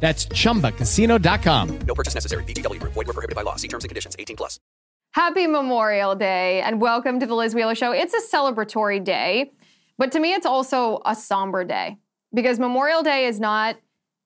That's chumbacasino.com. No purchase necessary. VGW Group. Void were prohibited by law. See terms and conditions. 18 plus. Happy Memorial Day and welcome to the Liz Wheeler Show. It's a celebratory day, but to me, it's also a somber day because Memorial Day is not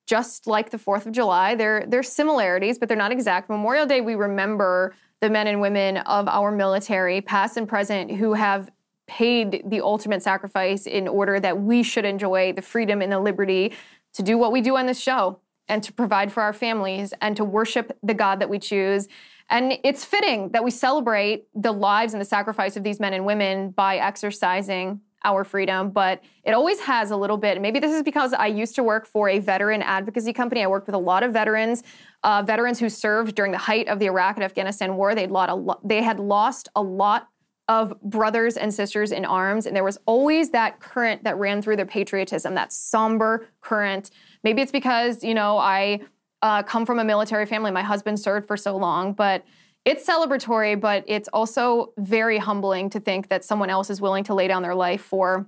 just like the 4th of July. There, there are similarities, but they're not exact. Memorial Day, we remember the men and women of our military, past and present, who have paid the ultimate sacrifice in order that we should enjoy the freedom and the liberty to do what we do on this show and to provide for our families and to worship the God that we choose. And it's fitting that we celebrate the lives and the sacrifice of these men and women by exercising our freedom, but it always has a little bit. Maybe this is because I used to work for a veteran advocacy company. I worked with a lot of veterans, uh, veterans who served during the height of the Iraq and Afghanistan war. They'd lot lo- they had lost a lot of brothers and sisters in arms, and there was always that current that ran through their patriotism, that somber current Maybe it's because, you know, I uh, come from a military family. My husband served for so long, but it's celebratory, but it's also very humbling to think that someone else is willing to lay down their life for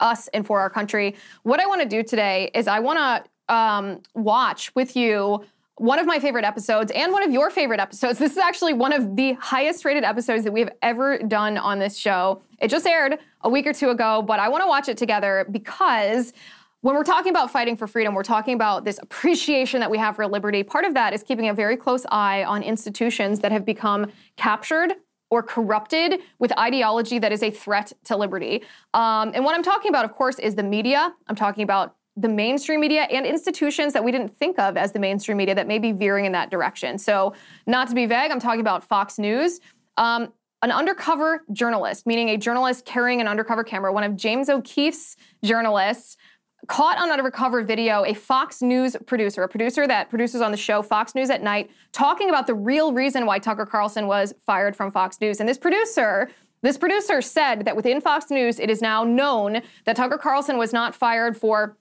us and for our country. What I want to do today is I want to um, watch with you one of my favorite episodes and one of your favorite episodes. This is actually one of the highest rated episodes that we have ever done on this show. It just aired a week or two ago, but I want to watch it together because when we're talking about fighting for freedom, we're talking about this appreciation that we have for liberty. Part of that is keeping a very close eye on institutions that have become captured or corrupted with ideology that is a threat to liberty. Um, and what I'm talking about, of course, is the media. I'm talking about the mainstream media and institutions that we didn't think of as the mainstream media that may be veering in that direction. So, not to be vague, I'm talking about Fox News. Um, an undercover journalist, meaning a journalist carrying an undercover camera, one of James O'Keefe's journalists, caught on undercover video a Fox News producer, a producer that produces on the show Fox News at Night, talking about the real reason why Tucker Carlson was fired from Fox News. And this producer, this producer said that within Fox News, it is now known that Tucker Carlson was not fired for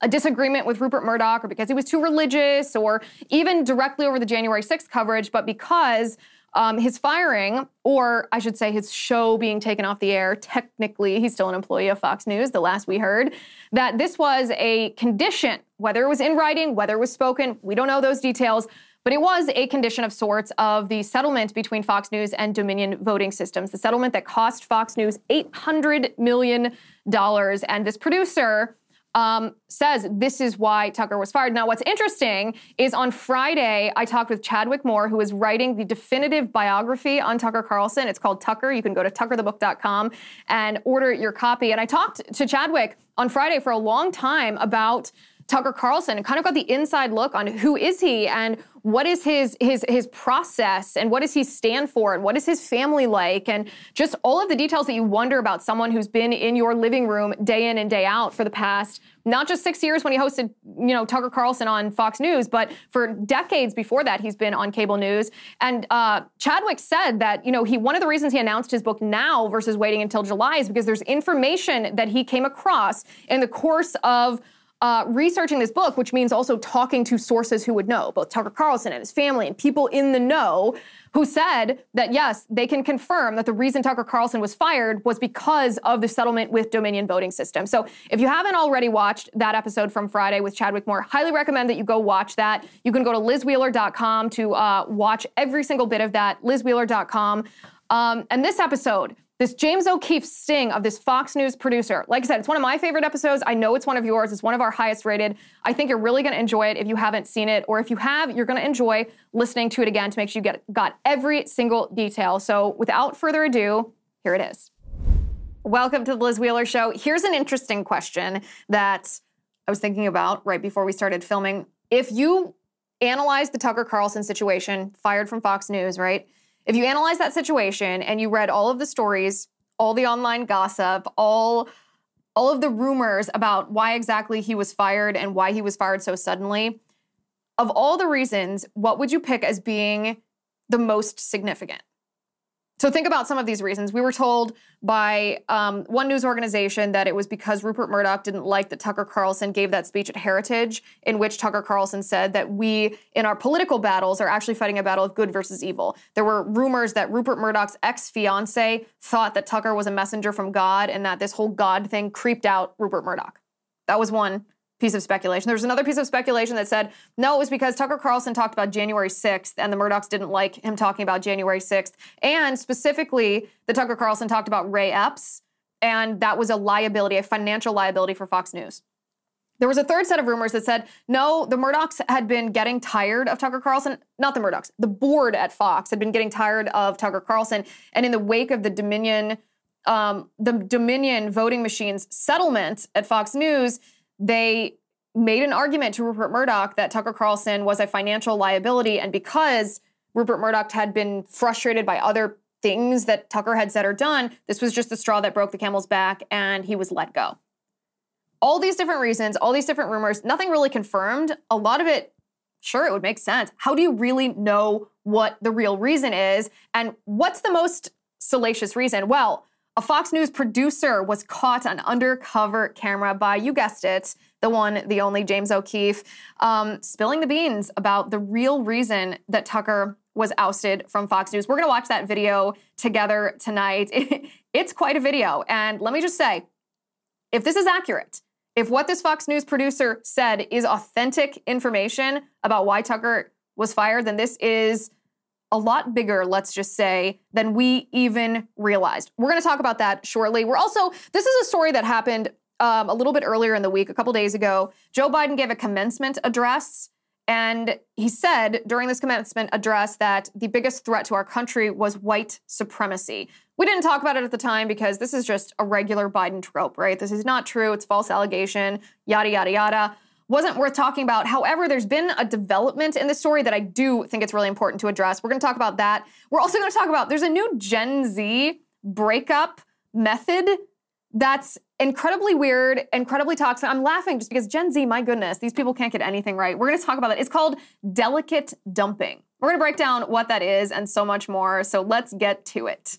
a disagreement with Rupert Murdoch or because he was too religious or even directly over the January 6th coverage, but because um, his firing, or I should say his show being taken off the air, technically he's still an employee of Fox News, the last we heard, that this was a condition, whether it was in writing, whether it was spoken, we don't know those details, but it was a condition of sorts of the settlement between Fox News and Dominion Voting Systems, the settlement that cost Fox News $800 million. And this producer, um, says this is why Tucker was fired. Now, what's interesting is on Friday, I talked with Chadwick Moore, who is writing the definitive biography on Tucker Carlson. It's called Tucker. You can go to tuckerthebook.com and order your copy. And I talked to Chadwick on Friday for a long time about Tucker Carlson and kind of got the inside look on who is he and what is his his his process and what does he stand for and what is his family like and just all of the details that you wonder about someone who's been in your living room day in and day out for the past not just six years when he hosted you know Tucker Carlson on Fox News, but for decades before that he's been on cable news. And uh, Chadwick said that you know he one of the reasons he announced his book now versus waiting until July is because there's information that he came across in the course of uh, researching this book, which means also talking to sources who would know, both Tucker Carlson and his family and people in the know, who said that yes, they can confirm that the reason Tucker Carlson was fired was because of the settlement with Dominion Voting System. So if you haven't already watched that episode from Friday with Chadwick Moore, highly recommend that you go watch that. You can go to lizwheeler.com to uh, watch every single bit of that, lizwheeler.com. Um, and this episode, this James O'Keefe sting of this Fox News producer. Like I said, it's one of my favorite episodes. I know it's one of yours. It's one of our highest rated. I think you're really going to enjoy it if you haven't seen it, or if you have, you're going to enjoy listening to it again to make sure you get got every single detail. So without further ado, here it is. Welcome to the Liz Wheeler Show. Here's an interesting question that I was thinking about right before we started filming. If you analyze the Tucker Carlson situation, fired from Fox News, right? If you analyze that situation and you read all of the stories, all the online gossip, all all of the rumors about why exactly he was fired and why he was fired so suddenly, of all the reasons, what would you pick as being the most significant. So think about some of these reasons. We were told by um, one news organization that it was because Rupert Murdoch didn't like that Tucker Carlson gave that speech at Heritage, in which Tucker Carlson said that we, in our political battles, are actually fighting a battle of good versus evil. There were rumors that Rupert Murdoch's ex fiance thought that Tucker was a messenger from God and that this whole God thing creeped out Rupert Murdoch. That was one piece of speculation. There was another piece of speculation that said, no, it was because Tucker Carlson talked about January 6th and the Murdochs didn't like him talking about January 6th. And specifically, the Tucker Carlson talked about Ray Epps, and that was a liability, a financial liability for Fox News. There was a third set of rumors that said, no, the Murdochs had been getting tired of Tucker Carlson. Not the Murdochs, the board at Fox had been getting tired of Tucker Carlson. And in the wake of the Dominion, um, the Dominion voting machines settlement at Fox News, they made an argument to Rupert Murdoch that Tucker Carlson was a financial liability. And because Rupert Murdoch had been frustrated by other things that Tucker had said or done, this was just the straw that broke the camel's back and he was let go. All these different reasons, all these different rumors, nothing really confirmed. A lot of it, sure, it would make sense. How do you really know what the real reason is? And what's the most salacious reason? Well, a Fox News producer was caught on undercover camera by, you guessed it, the one, the only James O'Keefe, um, spilling the beans about the real reason that Tucker was ousted from Fox News. We're going to watch that video together tonight. it's quite a video. And let me just say if this is accurate, if what this Fox News producer said is authentic information about why Tucker was fired, then this is a lot bigger, let's just say, than we even realized. We're going to talk about that shortly. We're also, this is a story that happened um, a little bit earlier in the week, a couple days ago. Joe Biden gave a commencement address, and he said during this commencement address that the biggest threat to our country was white supremacy. We didn't talk about it at the time because this is just a regular Biden trope, right? This is not true. It's false allegation, yada, yada, yada wasn't worth talking about. However, there's been a development in the story that I do think it's really important to address. We're going to talk about that. We're also going to talk about there's a new Gen Z breakup method that's incredibly weird, incredibly toxic. I'm laughing just because Gen Z, my goodness, these people can't get anything right. We're going to talk about that. It's called delicate dumping. We're going to break down what that is and so much more. So let's get to it.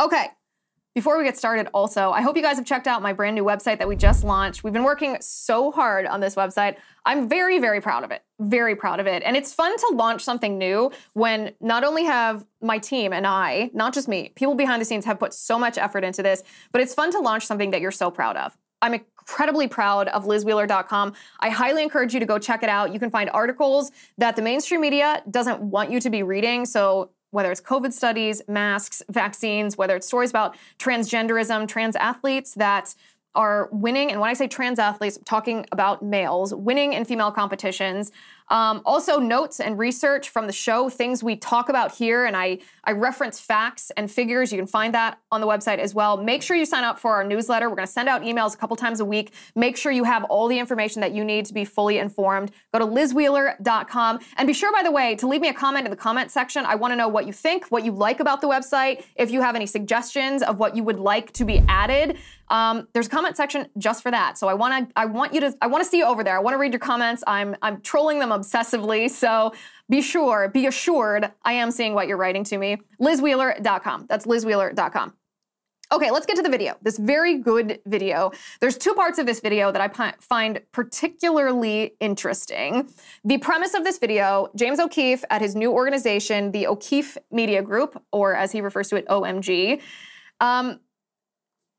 Okay. Before we get started, also, I hope you guys have checked out my brand new website that we just launched. We've been working so hard on this website. I'm very, very proud of it. Very proud of it. And it's fun to launch something new when not only have my team and I, not just me, people behind the scenes have put so much effort into this, but it's fun to launch something that you're so proud of. I'm incredibly proud of lizwheeler.com. I highly encourage you to go check it out. You can find articles that the mainstream media doesn't want you to be reading. So whether it's COVID studies, masks, vaccines, whether it's stories about transgenderism, trans athletes that are winning. And when I say trans athletes, I'm talking about males winning in female competitions. Um, also, notes and research from the show, things we talk about here, and I, I reference facts and figures. You can find that on the website as well. Make sure you sign up for our newsletter. We're going to send out emails a couple times a week. Make sure you have all the information that you need to be fully informed. Go to lizwheeler.com. And be sure, by the way, to leave me a comment in the comment section. I want to know what you think, what you like about the website, if you have any suggestions of what you would like to be added. Um, there's a comment section just for that. So I want to I want you to I want to see you over there. I want to read your comments. I'm I'm trolling them obsessively. So be sure, be assured I am seeing what you're writing to me. LizWheeler.com. That's LizWheeler.com. Okay, let's get to the video. This very good video. There's two parts of this video that I find particularly interesting. The premise of this video James O'Keefe at his new organization, the O'Keefe Media Group, or as he refers to it, OMG, um,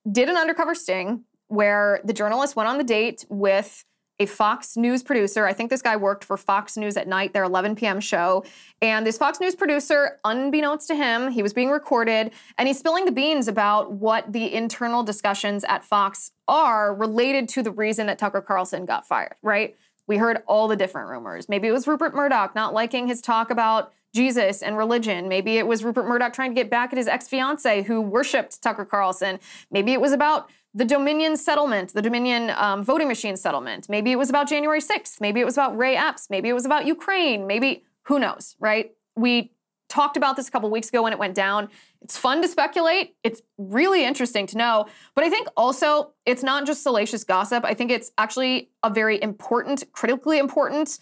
did an undercover sting where the journalist went on the date with a Fox News producer. I think this guy worked for Fox News at night, their 11 p.m. show. And this Fox News producer, unbeknownst to him, he was being recorded and he's spilling the beans about what the internal discussions at Fox are related to the reason that Tucker Carlson got fired, right? We heard all the different rumors. Maybe it was Rupert Murdoch not liking his talk about Jesus and religion. Maybe it was Rupert Murdoch trying to get back at his ex fiancee who worshiped Tucker Carlson. Maybe it was about the Dominion settlement, the Dominion um, voting machine settlement. Maybe it was about January 6th. Maybe it was about Ray Epps. Maybe it was about Ukraine. Maybe, who knows, right? We talked about this a couple weeks ago when it went down. It's fun to speculate. It's really interesting to know. But I think also it's not just salacious gossip. I think it's actually a very important, critically important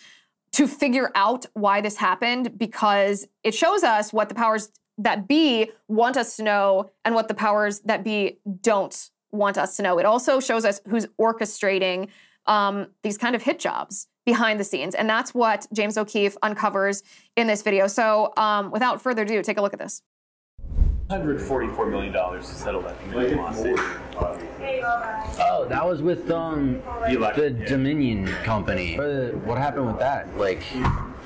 to figure out why this happened because it shows us what the powers that be want us to know and what the powers that be don't want us to know. It also shows us who's orchestrating um, these kind of hit jobs behind the scenes. And that's what James O'Keefe uncovers in this video. So um, without further ado, take a look at this. $144 million to settle that Dominion lawsuit. Oh, that was with um The yeah. Dominion company. Uh, What happened with that? Like,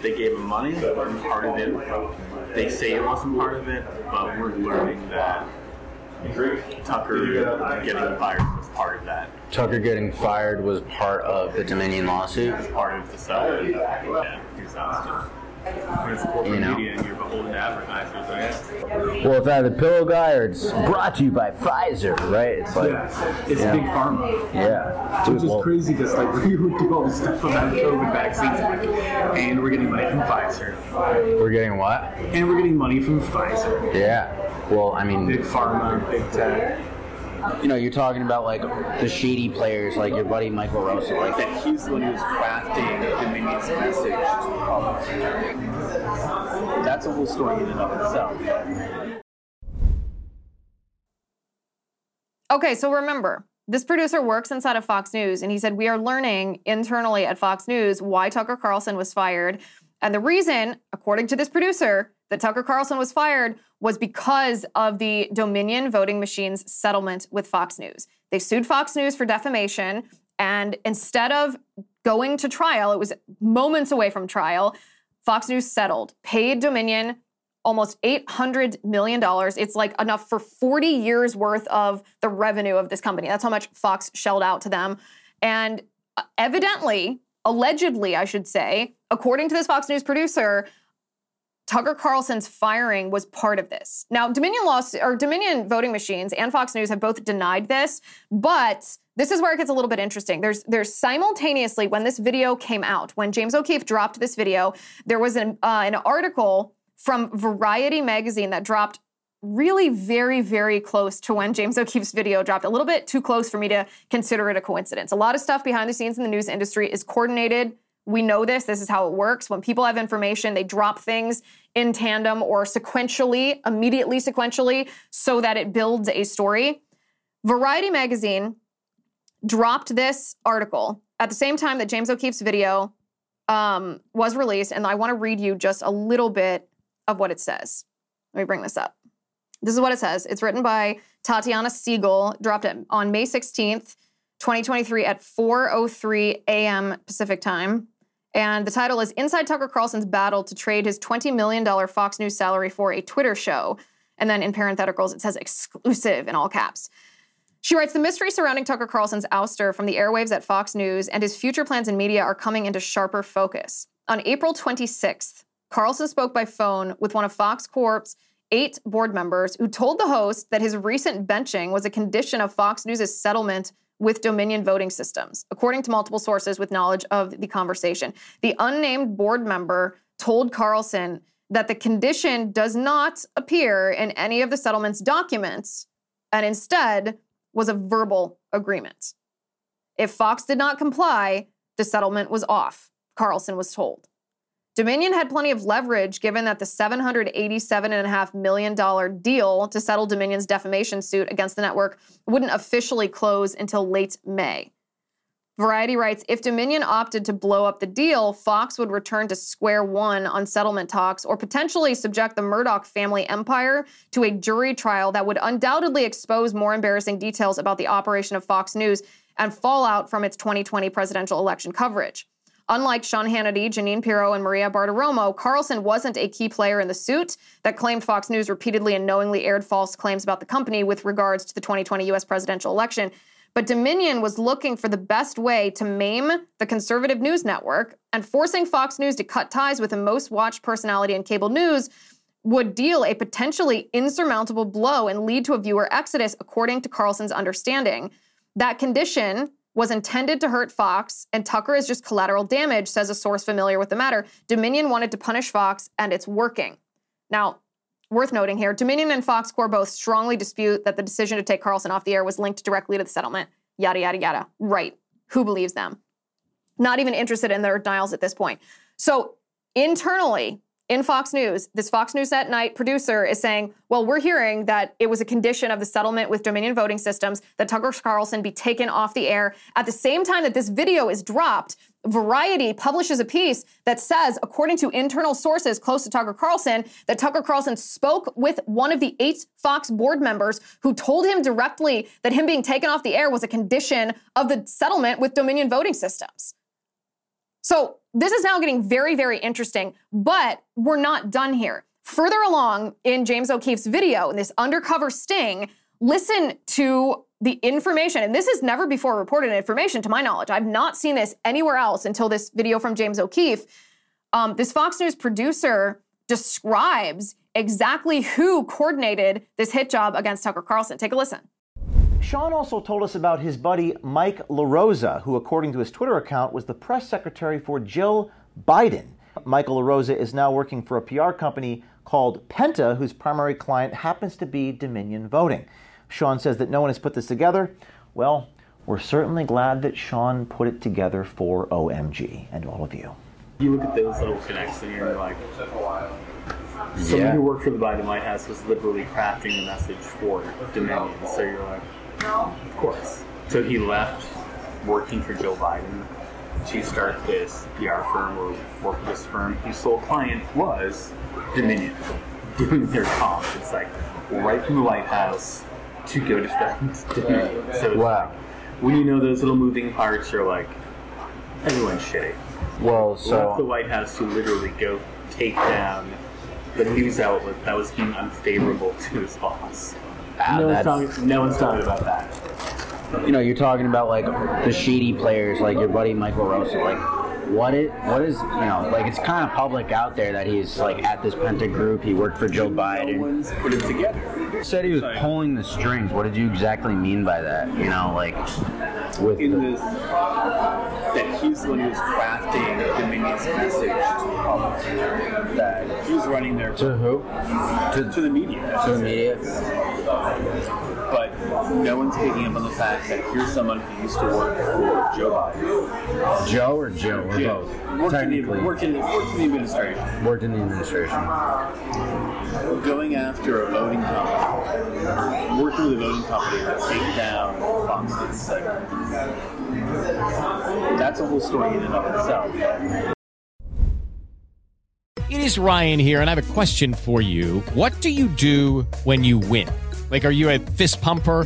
They gave him money, and part of it, they say it wasn't part of it, but we're learning that Tucker uh, getting fired was part of that. Tucker getting fired was part of the Dominion lawsuit. It's part of the settlement. Yeah, he's asked When it's corporate You know? media and you're beholden to advertisers, I guess. Well, it's either Pillow Guy or it's brought to you by Pfizer, right? It's like, Yeah, it's Yeah. big pharma. yeah. Which is well, crazy because like we would do all this stuff about COVID vaccines, and we're getting money from Pfizer, We're getting what? and we're getting money from Pfizer. Yeah. Well, I mean, Big pharma, big tech. you know, you're talking about like the shady players, like your buddy Michael LaRosa, like That he's the one who's crafting Dominion's message. That's a whole story in and of itself. Okay, so remember, this producer works inside of Fox News, and he said, We are learning internally at Fox News why Tucker Carlson was fired. And the reason, according to this producer, that Tucker Carlson was fired was because of the Dominion voting machines settlement with Fox News. They sued Fox News for defamation, and instead of going to trial, it was moments away from trial, Fox News settled, paid Dominion almost $800 million. It's like enough for 40 years worth of the revenue of this company. That's how much Fox shelled out to them. And uh, evidently, allegedly, I should say, according to this Fox News producer, Tucker Carlson's firing was part of this. Now, Dominion lost or Dominion voting machines and Fox News have both denied this, but this is where it gets a little bit interesting. There's there's simultaneously when this video came out, when James O'Keefe dropped this video, there was an uh, an article from Variety magazine that dropped really very very close to when James O'Keefe's video dropped. A little bit too close for me to consider it a coincidence. A lot of stuff behind the scenes in the news industry is coordinated we know this. This is how it works. When people have information, they drop things in tandem or sequentially, immediately sequentially, so that it builds a story. Variety magazine dropped this article at the same time that James O'Keefe's video um, was released, and I want to read you just a little bit of what it says. Let me bring this up. This is what it says. It's written by Tatiana Siegel, dropped it on May 16th, 2023 at 4:03 a.m. Pacific time. And the title is Inside Tucker Carlson's Battle to Trade His $20 Million Fox News Salary for a Twitter Show. And then in parentheticals, it says exclusive in all caps. She writes The mystery surrounding Tucker Carlson's ouster from the airwaves at Fox News and his future plans in media are coming into sharper focus. On April 26th, Carlson spoke by phone with one of Fox Corp's eight board members who told the host that his recent benching was a condition of Fox News' settlement with Dominion voting systems, according to multiple sources with knowledge of the conversation. The unnamed board member told Carlson that the condition does not appear in any of the settlement's documents and instead was a verbal agreement. If Fox did not comply, the settlement was off, Carlson was told. Dominion had plenty of leverage given that the $787.5 million deal to settle Dominion's defamation suit against the network wouldn't officially close until late May. Variety writes If Dominion opted to blow up the deal, Fox would return to square one on settlement talks or potentially subject the Murdoch family empire to a jury trial that would undoubtedly expose more embarrassing details about the operation of Fox News and fallout from its 2020 presidential election coverage. Unlike Sean Hannity, Jeanine Pirro, and Maria Bartiromo, Carlson wasn't a key player in the suit that claimed Fox News repeatedly and knowingly aired false claims about the company with regards to the 2020 U.S. presidential election. But Dominion was looking for the best way to maim the conservative news network, and forcing Fox News to cut ties with the most watched personality in cable news would deal a potentially insurmountable blow and lead to a viewer exodus, according to Carlson's understanding. That condition was intended to hurt Fox, and Tucker is just collateral damage, says a source familiar with the matter. Dominion wanted to punish Fox, and it's working. Now, worth noting here Dominion and Fox Corps both strongly dispute that the decision to take Carlson off the air was linked directly to the settlement. Yada, yada, yada. Right. Who believes them? Not even interested in their denials at this point. So, internally, in Fox News, this Fox News at Night producer is saying, well, we're hearing that it was a condition of the settlement with Dominion Voting Systems that Tucker Carlson be taken off the air. At the same time that this video is dropped, Variety publishes a piece that says, according to internal sources close to Tucker Carlson, that Tucker Carlson spoke with one of the eight Fox board members who told him directly that him being taken off the air was a condition of the settlement with Dominion Voting Systems. So this is now getting very, very interesting, but we're not done here. Further along in James O'Keefe's video, in this undercover sting, listen to the information, and this is never before reported information to my knowledge. I've not seen this anywhere else until this video from James O'Keefe. Um, this Fox News producer describes exactly who coordinated this hit job against Tucker Carlson. Take a listen. Sean also told us about his buddy Mike LaRosa, who, according to his Twitter account, was the press secretary for Jill Biden. Michael LaRosa is now working for a PR company called Penta, whose primary client happens to be Dominion Voting. Sean says that no one has put this together. Well, we're certainly glad that Sean put it together for OMG and all of you. You look at those little connects and you're like, someone who worked for the Biden White House was literally crafting the message for Dominion. So you're like, of course. So he left working for Joe Biden to start this PR firm or work with this firm whose sole client was Dominion doing their comp. It's like right from the White House to go defend Dominion. So it's Wow. like, when you know those little moving parts, you're like, everyone's shitty. Well, Left the White House to literally go take down the news outlet that was being unfavorable to his boss. Ah, no, one's talking, no one's talking about that. you know, you're talking about like the shady players, like your buddy Michael LaRosa. Like, what it, what is, you know, like it's kind of public out there that he's like at this Penta group. He worked for Joe No Biden. one's put it together. Said he was pulling the strings. What did you exactly mean by that? You know, like with in the, this that he's the one who's crafting Dominion's message to the public. That he's running their to who? to, to the media. To the media. But no one's picking up on the fact that here's someone who used to work for Joe Biden. Joe or Joe or Yeah, both? Worked in, the, Technically, worked, in, worked in the administration. worked in the administration. Going after a voting company, working with a voting company to take down Fox News segment. That's a whole story in and of itself. It is Ryan here, and I have a question for you. What do you do when you win? Like, are you a fist pumper?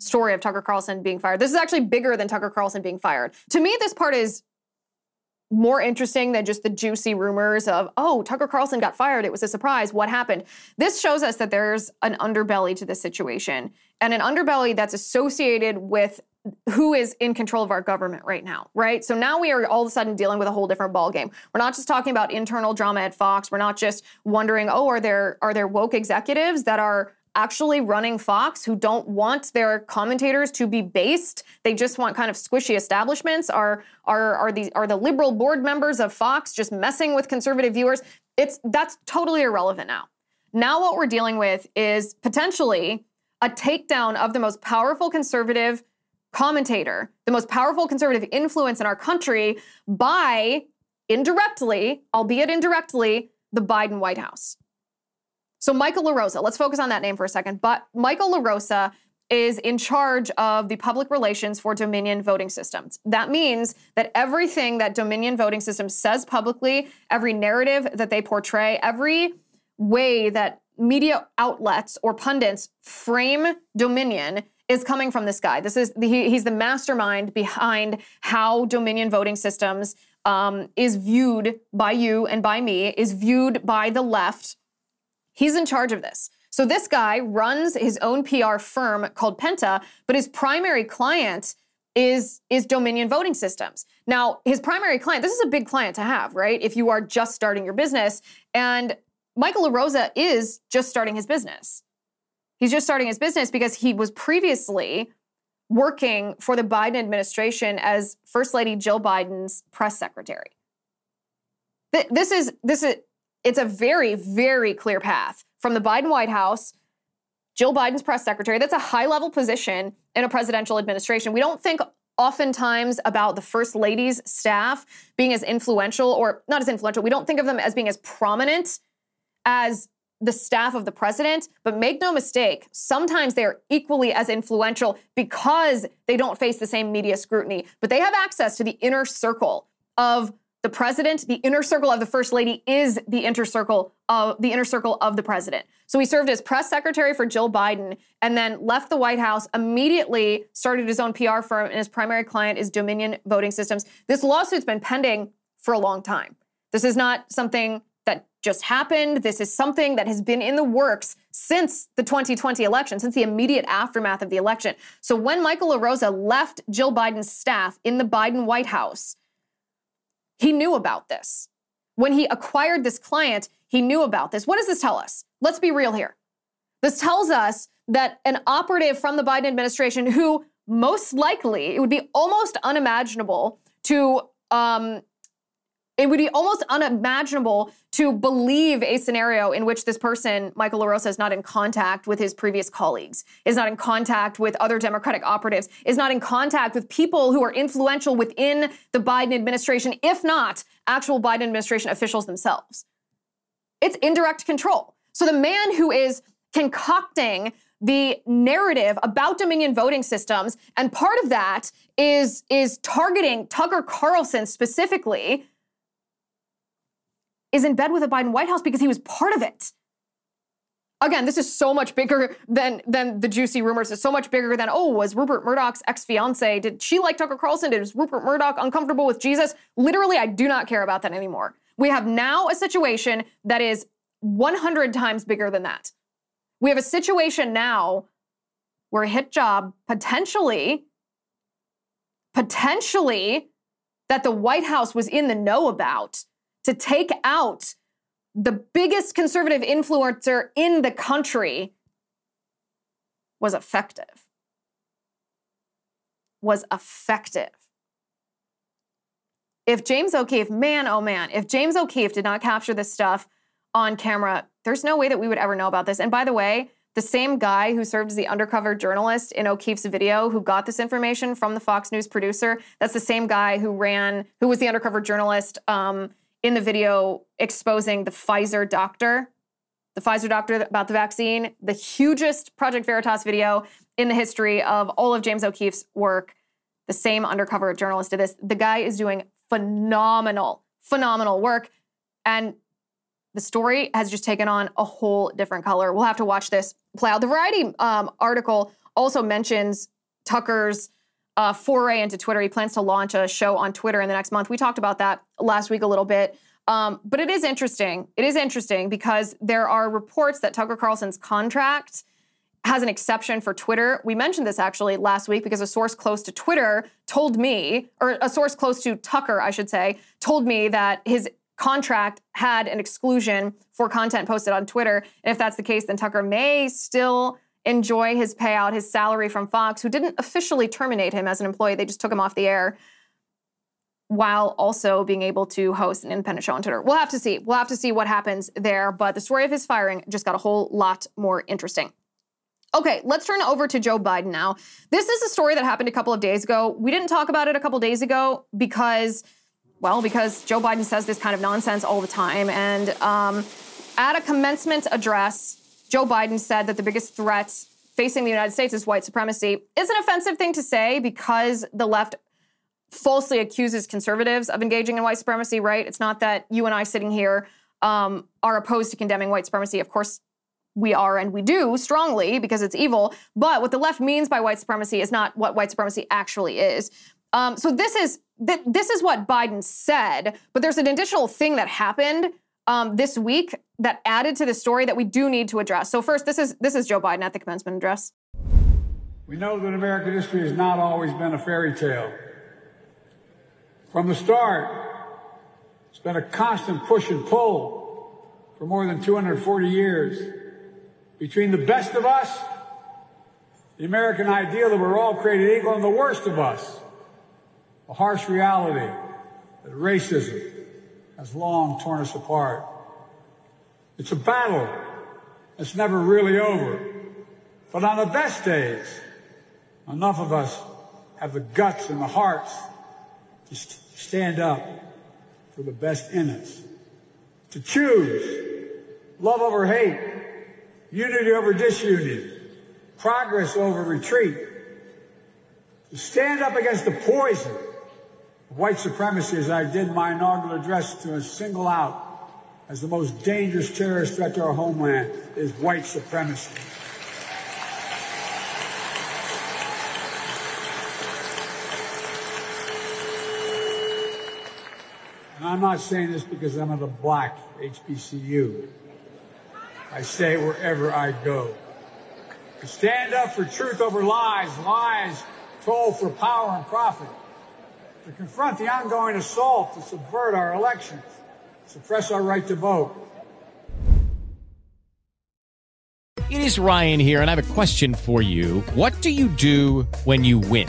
story of Tucker Carlson being fired. This is actually bigger than Tucker Carlson being fired. To me, this part is more interesting than just the juicy rumors of, oh, Tucker Carlson got fired. It was a surprise. What happened? This shows us that there's an underbelly to this situation and an underbelly that's associated with who is in control of our government right now, right? So now we are all of a sudden dealing with a whole different ballgame. We're not just talking about internal drama at Fox. We're not just wondering, oh, are there are there woke executives that are actually running Fox who don't want their commentators to be based. They just want kind of squishy establishments. Are are are the are the liberal board members of Fox just messing with conservative viewers? It's that's totally irrelevant now. Now what we're dealing with is potentially a takedown of the most powerful conservative commentator, the most powerful conservative influence in our country by indirectly, albeit indirectly, the Biden White House. So Michael LaRosa, let's focus on that name for a second. But Michael LaRosa is in charge of the public relations for Dominion voting systems. That means that everything that Dominion voting systems says publicly, every narrative that they portray, every way that media outlets or pundits frame Dominion is coming from this guy. This is the, he, he's the mastermind behind how Dominion voting systems um, is viewed by you and by me, is viewed by the left He's in charge of this. So this guy runs his own PR firm called Penta, but his primary client is is Dominion Voting Systems. Now, his primary client, this is a big client to have, right? If you are just starting your business and Michael LaRosa is just starting his business. He's just starting his business because he was previously working for the Biden administration as First Lady Jill Biden's press secretary. This is this is it's a very, very clear path from the Biden White House, Jill Biden's press secretary. That's a high level position in a presidential administration. We don't think oftentimes about the first lady's staff being as influential, or not as influential, we don't think of them as being as prominent as the staff of the president. But make no mistake, sometimes they are equally as influential because they don't face the same media scrutiny, but they have access to the inner circle of the president, the inner circle of the first lady is the inner circle of the inner circle of the president. So he served as press secretary for Jill Biden and then left the White House, immediately started his own PR firm, and his primary client is Dominion Voting Systems. This lawsuit's been pending for a long time. This is not something that just happened. This is something that has been in the works since the 2020 election, since the immediate aftermath of the election. So when Michael LaRosa left Jill Biden's staff in the Biden White House, he knew about this. When he acquired this client, he knew about this. What does this tell us? Let's be real here. This tells us that an operative from the Biden administration who most likely, it would be almost unimaginable to um, it would be almost unimaginable to believe a scenario in which this person, Michael LaRosa, is not in contact with his previous colleagues, is not in contact with other Democratic operatives, is not in contact with people who are influential within the Biden administration, if not actual Biden administration officials themselves. It's indirect control. So the man who is concocting the narrative about Dominion voting systems, and part of that is, is targeting Tucker Carlson specifically is in bed with the Biden White House because he was part of it. Again, this is so much bigger than than the juicy rumors. It's so much bigger than oh, was Rupert Murdoch's ex fiance? Did she like Tucker Carlson? Did Rupert Murdoch uncomfortable with Jesus? Literally, I do not care about that anymore. We have now a situation that is 100 times bigger than that. We have a situation now where a hit job potentially, potentially, that the White House was in the know about to take out the biggest conservative influencer in the country was effective. Was effective. If James O'Keefe, man, oh man, if James O'Keefe did not capture this stuff on camera, there's no way that we would ever know about this. And by the way, the same guy who served as the undercover journalist in O'Keefe's video, who got this information from the Fox News producer, that's the same guy who ran, who was the undercover journalist um, in the video exposing the Pfizer doctor the Pfizer doctor about the vaccine, the hugest Project Veritas video in the history of all of James O'Keefe's work. The same undercover journalist did this. The guy is doing phenomenal, phenomenal work. And the story has just taken on a whole different color. We'll have to watch this play out. The Variety um, article also mentions Tucker's uh, foray into Twitter. He plans to launch a show on Twitter in the next month. We talked about that last week a little bit. Um, but it is interesting. It is interesting because there are reports that Tucker Carlson's contract has an exception for Twitter. We mentioned this actually last week because a source close to Twitter told me, or a source close to Tucker, I should say, told me that his contract had an exclusion for content posted on Twitter. And if that's the case, then Tucker may still enjoy his payout, his salary from Fox, who didn't officially terminate him as an employee. They just took him off the air while also being able to host an independent show on Twitter. We'll have to see. We'll have to see what happens there. But the story of his firing just got a whole lot more interesting. Okay, let's turn over to Joe Biden now. This is a story that happened a couple of days ago. We didn't talk about it a couple days ago because, well, because Joe Biden says this kind of nonsense all the time. And um, at a commencement address, Joe Biden said that the biggest threat facing the United States is white supremacy. Is an offensive thing to say because the left falsely accuses conservatives of engaging in white supremacy, right? It's not that you and I sitting here um, are opposed to condemning white supremacy. Of course, we are and we do strongly because it's evil. But what the left means by white supremacy is not what white supremacy actually is. Um, so this is th- this is what Biden said. But there's an additional thing that happened um, this week that added to the story that we do need to address. So first, this is this is Joe Biden at the commencement address. We know that American history has not always been a fairy tale. From the start, it's been a constant push and pull for more than 240 years between the best of us, the American ideal that we're all created equal, and the worst of us, a harsh reality that racism has long torn us apart. It's a battle that's never really over. But on the best days, enough of us have the guts and the hearts to stand up for the best in us. To choose love over hate, unity over disunity, progress over retreat. To stand up against the poison white supremacy as I did my inaugural address to single out as the most dangerous terrorist threat to our homeland is white supremacy. And I'm not saying this because I'm at a black HBCU. I say it wherever I go. Stand up for truth over lies, lies told for power and profit. To confront the ongoing assault to subvert our elections, suppress our right to vote. It is Ryan here, and I have a question for you. What do you do when you win?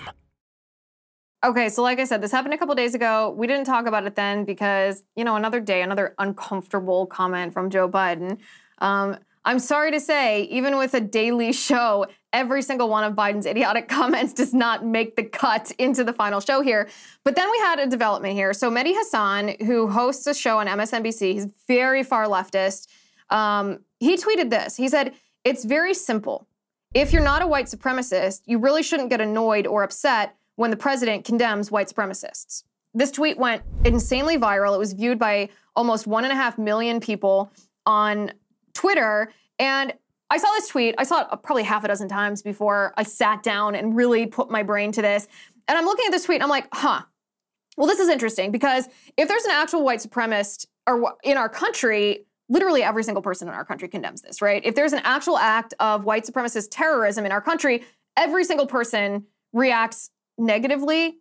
Okay, so like I said, this happened a couple days ago. We didn't talk about it then because, you know, another day, another uncomfortable comment from Joe Biden. Um, I'm sorry to say, even with a daily show, every single one of Biden's idiotic comments does not make the cut into the final show here. But then we had a development here. So Mehdi Hasan, who hosts a show on MSNBC, he's very far leftist. Um, he tweeted this. He said, "It's very simple. If you're not a white supremacist, you really shouldn't get annoyed or upset." When the president condemns white supremacists. This tweet went insanely viral. It was viewed by almost one and a half million people on Twitter. And I saw this tweet. I saw it probably half a dozen times before I sat down and really put my brain to this. And I'm looking at this tweet and I'm like, huh. Well, this is interesting because if there's an actual white supremacist or in our country, literally every single person in our country condemns this, right? If there's an actual act of white supremacist terrorism in our country, every single person reacts negatively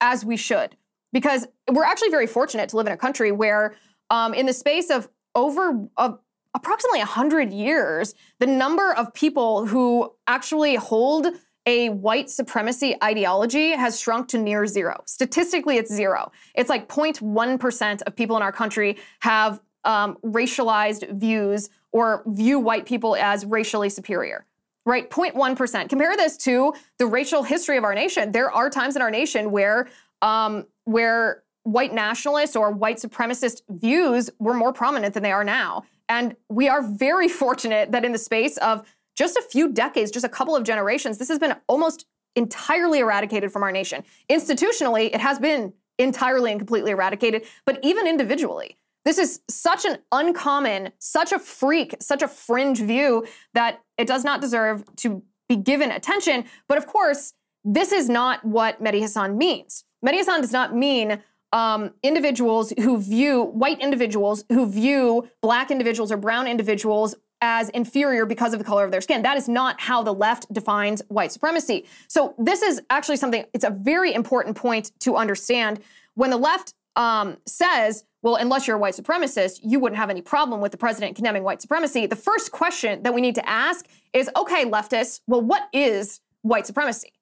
as we should. Because we're actually very fortunate to live in a country where, um, in the space of over uh, approximately 100 years, the number of people who actually hold a white supremacy ideology has shrunk to near zero. Statistically, it's zero. It's like 0.1% of people in our country have um, racialized views or view white people as racially superior. Right, 0.1%. Compare this to the racial history of our nation. There are times in our nation where um, where white nationalist or white supremacist views were more prominent than they are now. And we are very fortunate that in the space of just a few decades, just a couple of generations, this has been almost entirely eradicated from our nation. Institutionally, it has been entirely and completely eradicated, but even individually. This is such an uncommon, such a freak, such a fringe view that it does not deserve to be given attention. But of course, this is not what Mehdi Hasan means. Mehdi Hasan does not mean um, individuals who view white individuals who view black individuals or brown individuals as inferior because of the color of their skin. That is not how the left defines white supremacy. So this is actually something. It's a very important point to understand when the left um, says, "Well, unless you're a white supremacist, you wouldn't have any problem with the president condemning white supremacy." The first question that we need to ask is, "Okay, leftists, well, what is white supremacy?"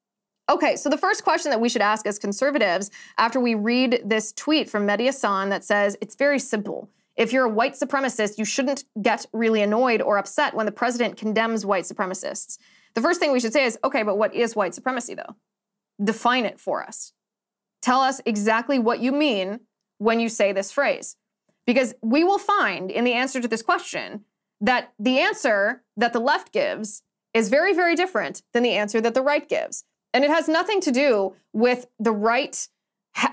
Okay, so the first question that we should ask as conservatives after we read this tweet from Mehdi Hasan that says it's very simple. If you're a white supremacist, you shouldn't get really annoyed or upset when the president condemns white supremacists. The first thing we should say is okay, but what is white supremacy though? Define it for us. Tell us exactly what you mean when you say this phrase. Because we will find in the answer to this question that the answer that the left gives is very, very different than the answer that the right gives. And it has nothing to do with the right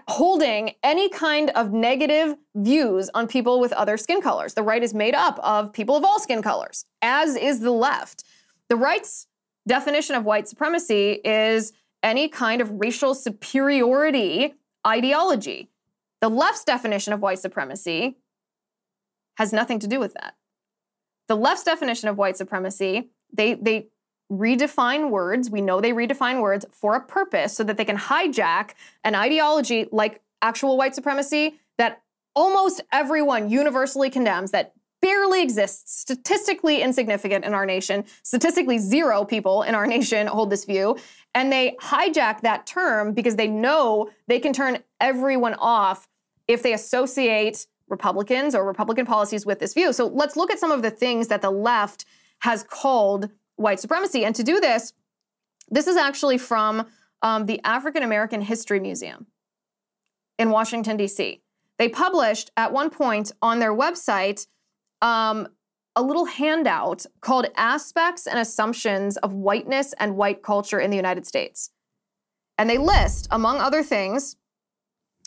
holding any kind of negative views on people with other skin colors. The right is made up of people of all skin colors, as is the left. The right's definition of white supremacy is any kind of racial superiority ideology. The left's definition of white supremacy has nothing to do with that. The left's definition of white supremacy, they, they redefine words. We know they redefine words for a purpose so that they can hijack an ideology like actual white supremacy that almost everyone universally condemns, that barely exists, statistically insignificant in our nation. Statistically, zero people in our nation hold this view. And they hijack that term because they know they can turn everyone off if they associate Republicans or Republican policies with this view. So let's look at some of the things that the left has called white supremacy. And to do this, this is actually from um, the African American History Museum in Washington, D.C. They published at one point on their website um, a little handout called Aspects and Assumptions of Whiteness and White Culture in the United States. And they list, among other things,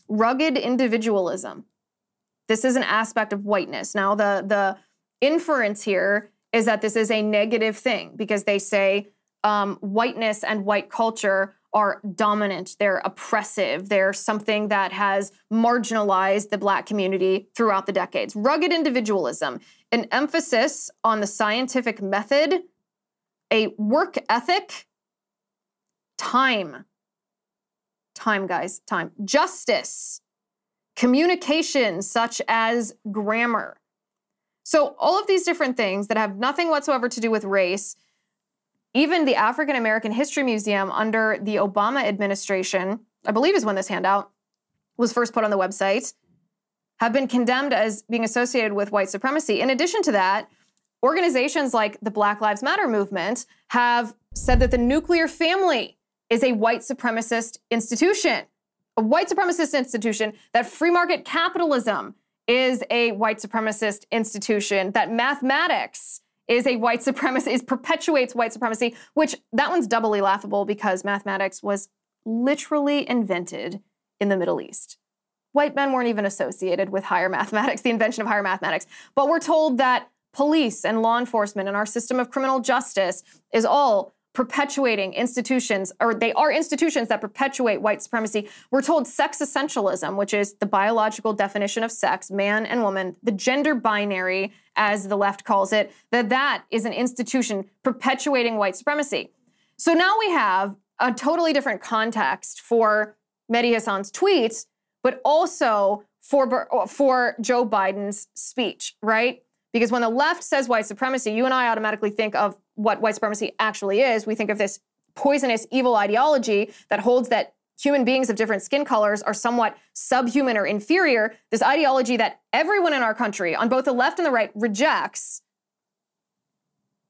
rugged individualism. This is an aspect of whiteness. Now, the, the inference here is that this is a negative thing because they say um, whiteness and white culture are dominant, they're oppressive, they're something that has marginalized the black community throughout the decades. Rugged individualism, an emphasis on the scientific method, a work ethic, time. Time, guys, time. Justice, communication, such as grammar. So, all of these different things that have nothing whatsoever to do with race, even the African American History Museum under the Obama administration, I believe is when this handout was first put on the website, have been condemned as being associated with white supremacy. In addition to that, organizations like the Black Lives Matter movement have said that the nuclear family is a white supremacist institution, a white supremacist institution, that free market capitalism is a white supremacist institution, that mathematics is a white supremacist, is perpetuates white supremacy, which that one's doubly laughable because mathematics was literally invented in the Middle East. White men weren't even associated with higher mathematics, the invention of higher mathematics. But we're told that police and law enforcement and our system of criminal justice is all perpetuating institutions, or they are institutions that perpetuate white supremacy. We're told sex essentialism, which is the biological definition of sex, man and woman, the gender binary, as the left calls it, that that is an institution perpetuating white supremacy. So now we have a totally different context for Mehdi Hasan's tweets, but also for, uh, for Joe Biden's speech, right? Because when the left says white supremacy, you and I automatically think of what white supremacy actually is. We think of this poisonous, evil ideology that holds that human beings of different skin colors are somewhat subhuman or inferior. This ideology that everyone in our country, on both the left and the right, rejects.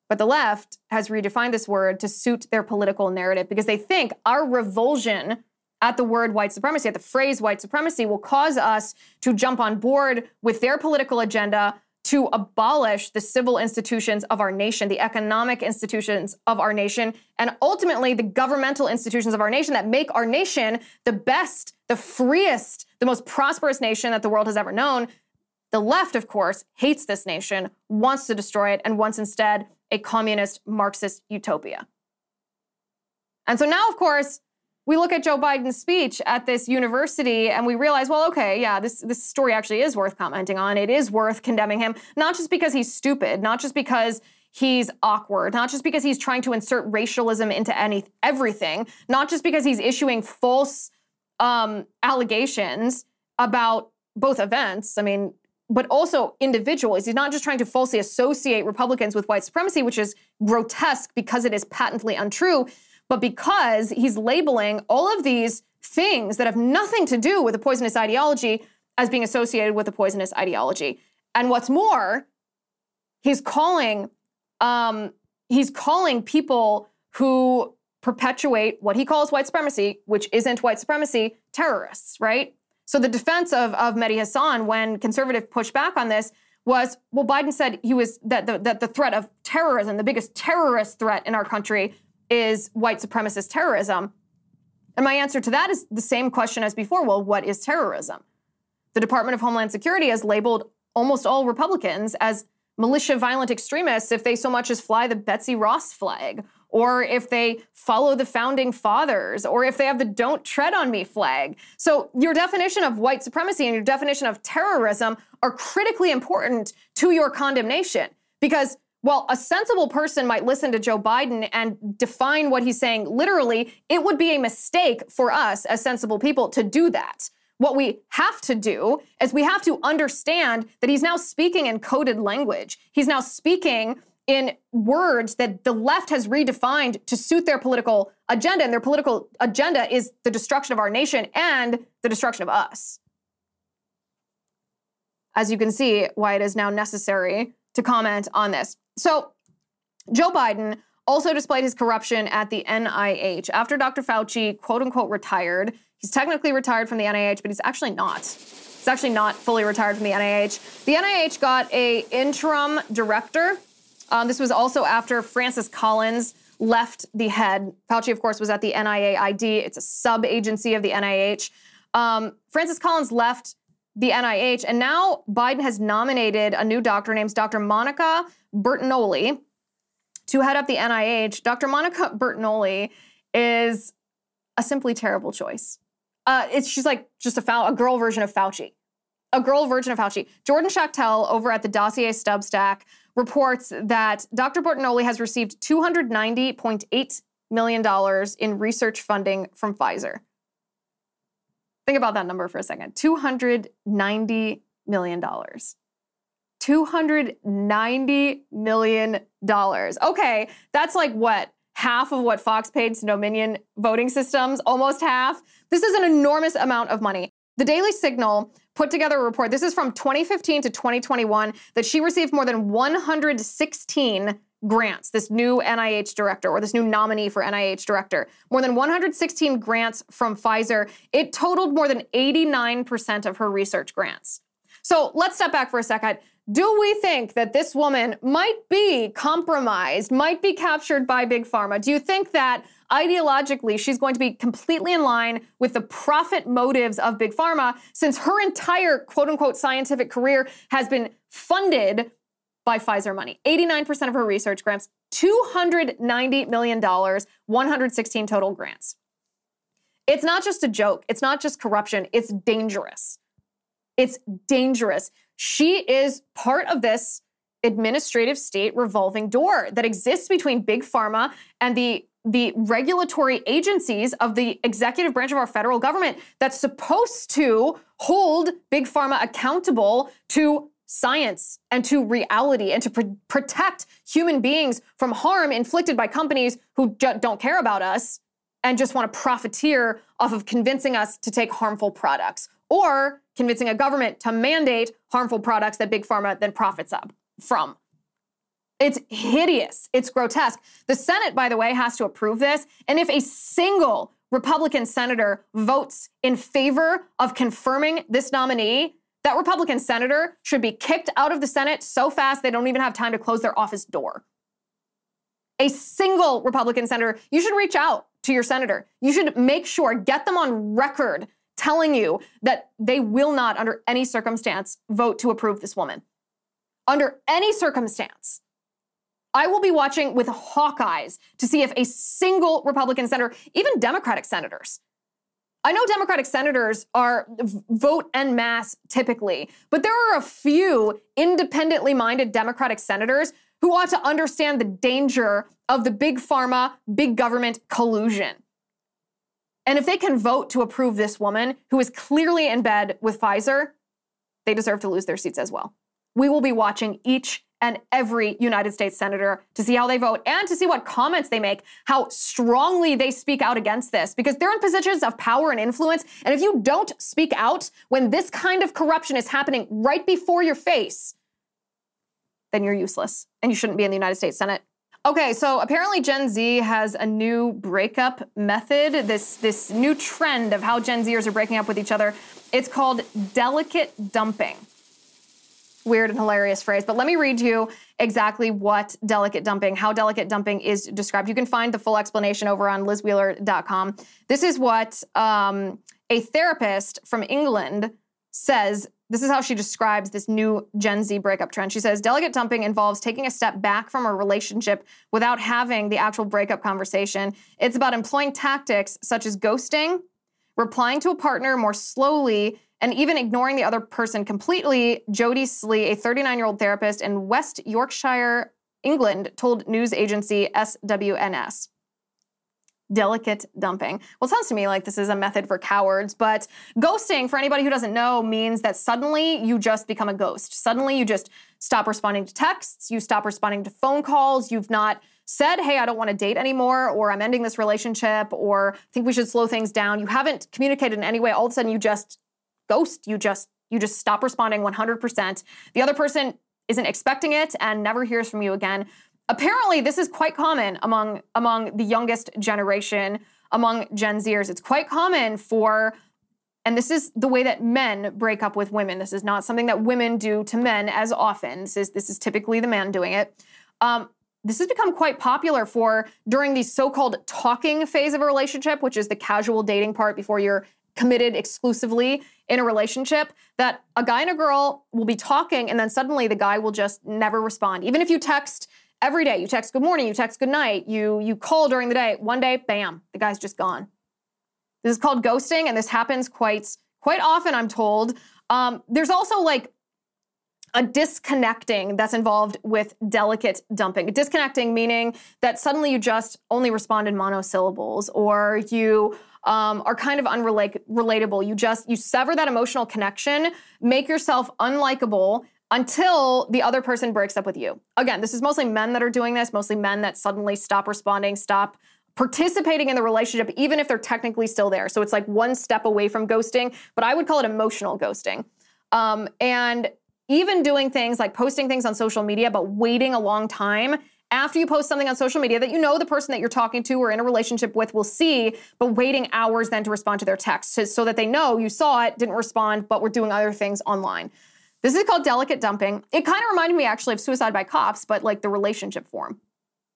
But the left has redefined this word to suit their political narrative because they think our revulsion at the word white supremacy, at the phrase white supremacy, will cause us to jump on board with their political agenda to abolish the civil institutions of our nation, the economic institutions of our nation, and ultimately the governmental institutions of our nation that make our nation the best, the freest, the most prosperous nation that the world has ever known. The left, of course, hates this nation, wants to destroy it, and wants instead a communist Marxist utopia. And so now, of course, we look at Joe Biden's speech at this university and we realize, well, okay, yeah, this, this story actually is worth commenting on. It is worth condemning him, not just because he's stupid, not just because he's awkward, not just because he's trying to insert racialism into any everything, not just because he's issuing false um, allegations about both events. I mean, but also individuals. He's not just trying to falsely associate Republicans with white supremacy, which is grotesque because it is patently untrue but because he's labeling all of these things that have nothing to do with a poisonous ideology as being associated with a poisonous ideology. And what's more, he's calling um, he's calling people who perpetuate what he calls white supremacy, which isn't white supremacy, terrorists, right? So the defense of, of Mehdi Hasan, when conservative pushed back on this, was well, Biden said he was that the, that the threat of terrorism, the biggest terrorist threat in our country, is white supremacist terrorism? And my answer to that is the same question as before. Well, what is terrorism? The Department of Homeland Security has labeled almost all Republicans as militia violent extremists if they so much as fly the Betsy Ross flag, or if they follow the founding fathers, or if they have the don't tread on me flag. So your definition of white supremacy and your definition of terrorism are critically important to your condemnation because while a sensible person might listen to Joe Biden and define what he's saying literally, it would be a mistake for us as sensible people to do that. What we have to do is we have to understand that he's now speaking in coded language. He's now speaking in words that the left has redefined to suit their political agenda. And their political agenda is the destruction of our nation and the destruction of us. As you can see, why it is now necessary to comment on this. So, Joe Biden also displayed his corruption at the NIH. After Dr. Fauci, quote unquote, retired, he's technically retired from the NIH, but he's actually not. He's actually not fully retired from the NIH. The NIH got a interim director. Um, this was also after Francis Collins left the head. Fauci, of course, was at the NIAID. It's a sub agency of the NIH. Um, Francis Collins left the NIH, and now Biden has nominated a new doctor named Dr. Monica Bertagnolli to head up the NIH. Dr. Monica Bertagnolli is a simply terrible choice. Uh, it's she's like just a, a girl version of Fauci, a girl version of Fauci. Jordan Schachtel over at the Dossier Substack reports that Dr. Bertagnolli has received $290.8 million in research funding from Pfizer. Think about that number for a second $290 million. $290 million. Okay, that's like what? Half of what Fox paid to Dominion voting systems, almost half. This is an enormous amount of money. The Daily Signal put together a report. This is from 2015 to 2021 that she received more than 116 grants, this new NIH director or this new nominee for NIH director. More than 116 grants from Pfizer. It totaled more than 89% of her research grants. So let's step back for a second. Do we think that this woman might be compromised, might be captured by Big Pharma? Do you think that ideologically she's going to be completely in line with the profit motives of Big Pharma since her entire quote unquote scientific career has been funded by Pfizer money. 89% of her research grants, $290 million, 116 total grants. It's not just a joke. It's not just corruption. It's dangerous. It's dangerous. She is part of this administrative state revolving door that exists between big pharma and the the regulatory agencies of the executive branch of our federal government that's supposed to hold big pharma accountable to science and to reality and to pr- protect human beings from harm inflicted by companies who ju- don't care about us and just want to profiteer off of convincing us to take harmful products or convincing a government to mandate harmful products that big pharma then profits up from. It's hideous. It's grotesque. The Senate, by the way, has to approve this. And if a single Republican senator votes in favor of confirming this nominee, that Republican senator should be kicked out of the Senate so fast they don't even have time to close their office door. A single Republican senator, you should reach out to your senator. You should make sure, get them on record telling you that they will not, under any circumstance, vote to approve this woman. Under any circumstance. I will be watching with hawk eyes to see if a single Republican senator, even Democratic senators, I know Democratic senators are vote en masse typically, but there are a few independently minded Democratic senators who ought to understand the danger of the big pharma, big government collusion. And if they can vote to approve this woman who is clearly in bed with Pfizer, they deserve to lose their seats as well. We will be watching each and every United States senator to see how they vote and to see what comments they make, how strongly they speak out against this, because they're in positions of power and influence. And if you don't speak out when this kind of corruption is happening right before your face, then you're useless and you shouldn't be in the United States Senate. Okay, so apparently Gen Z has a new breakup method, this, this new trend of how Gen Zers are breaking up with each other. It's called delicate dumping weird and hilarious phrase, but let me read you exactly what delicate dumping, how delicate dumping is described. You can find the full explanation over on lizwheeler.com. This is what um, a therapist from England says. This is how she describes this new Gen Z breakup trend. She says delicate dumping involves taking a step back from a relationship without having the actual breakup conversation. It's about employing tactics such as ghosting, replying to a partner more slowly, and even ignoring the other person completely, Jodie Slee, a 39 year old therapist in West Yorkshire, England, told news agency SWNS. Delicate dumping. Well, it sounds to me like this is a method for cowards, but ghosting, for anybody who doesn't know, means that suddenly you just become a ghost. Suddenly you just stop responding to texts, you stop responding to phone calls, you've not said, hey, I don't want to date anymore, or I'm ending this relationship, or I think we should slow things down. You haven't communicated in any way. All of a sudden, you just ghost. You just you just stop responding 100%. The other person isn't expecting it and never hears from you again. Apparently, this is quite common among among the youngest generation, among Gen Zers. It's quite common for and this is the way that men break up with women. This is not something that women do to men as often. This is this is typically the man doing it. Um, this has become quite popular for during the so-called talking phase of a relationship, which is the casual dating part before you're committed exclusively in a relationship that a guy and a girl will be talking and then suddenly the guy will just never respond. Even if you text every day, you text good morning, you text good night, you you call during the day, one day, bam, the guy's just gone. This is called ghosting, and this happens quite quite often, I'm told. Um, there's also like a disconnecting that's involved with delicate dumping. Disconnecting meaning that suddenly you just only respond in monosyllables or you um, are kind of unrelatable. You just you sever that emotional connection, make yourself unlikable until the other person breaks up with you. Again, this is mostly men that are doing this, mostly men that suddenly stop responding, stop participating in the relationship, even if they're technically still there. So it's like one step away from ghosting, but I would call it emotional ghosting. Um, and even doing things like posting things on social media, but waiting a long time after you post something on social media that you know the person that you're talking to or in a relationship with will see, but waiting hours then to respond to their text so that they know you saw it, didn't respond, but we're doing other things online. This is called delicate dumping. It kind of reminded me actually of suicide by cops, but like the relationship form,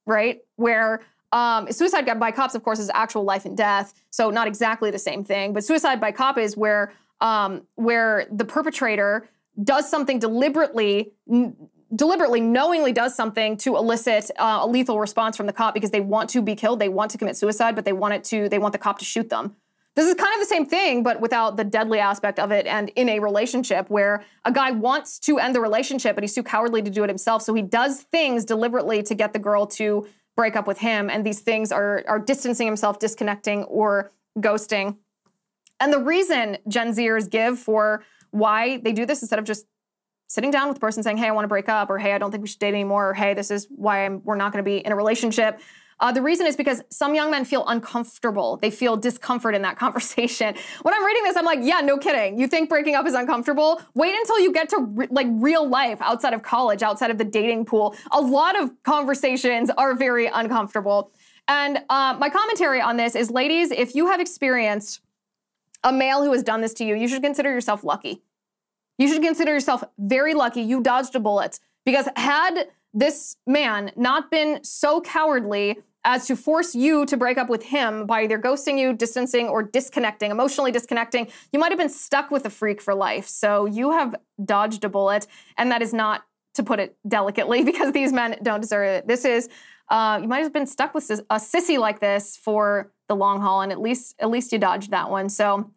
right? Where um, suicide by cops, of course, is actual life and death, so not exactly the same thing. But suicide by cop is where um, where the perpetrator does something deliberately deliberately, knowingly does something to elicit uh, a lethal response from the cop because they want to be killed, they want to commit suicide, but they want it to, they want the cop to shoot them. This is kind of the same thing, but without the deadly aspect of it and in a relationship where a guy wants to end the relationship, but he's too cowardly to do it himself. So he does things deliberately to get the girl to break up with him. And these things are, are distancing himself, disconnecting, or ghosting. And the reason Gen Zers give for why they do this instead of just sitting down with the person saying, hey, I want to break up, or hey, I don't think we should date anymore, or hey, this is why I'm, we're not going to be in a relationship. Uh, the reason is because some young men feel uncomfortable. They feel discomfort in that conversation. When I'm reading this, I'm like, yeah, no kidding. You think breaking up is uncomfortable? Wait until you get to re- like real life outside of college, outside of the dating pool. A lot of conversations are very uncomfortable. And uh, my commentary on this is, ladies, if you have experienced a male who has done this to you, you should consider yourself lucky. You should consider yourself very lucky. You dodged a bullet because had this man not been so cowardly as to force you to break up with him by either ghosting you, distancing, or disconnecting, emotionally disconnecting, you might have been stuck with a freak for life. So you have dodged a bullet, and that is not to put it delicately because these men don't deserve it. This is uh, you might have been stuck with a sissy like this for the long haul, and at least at least you dodged that one. So.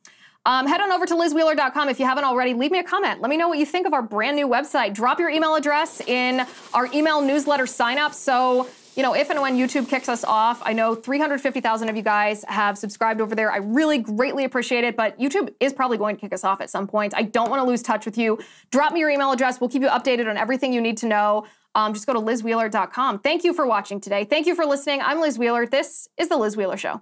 Um, head on over to lizwheeler.com if you haven't already. Leave me a comment. Let me know what you think of our brand new website. Drop your email address in our email newsletter sign up so you know, if and when YouTube kicks us off, I know 350,000 of you guys have subscribed over there. I really greatly appreciate it, but YouTube is probably going to kick us off at some point. I don't want to lose touch with you. Drop me your email address. We'll keep you updated on everything you need to know. Um, just go to lizwheeler.com. Thank you for watching today. Thank you for listening. I'm Liz Wheeler. This is The Liz Wheeler Show.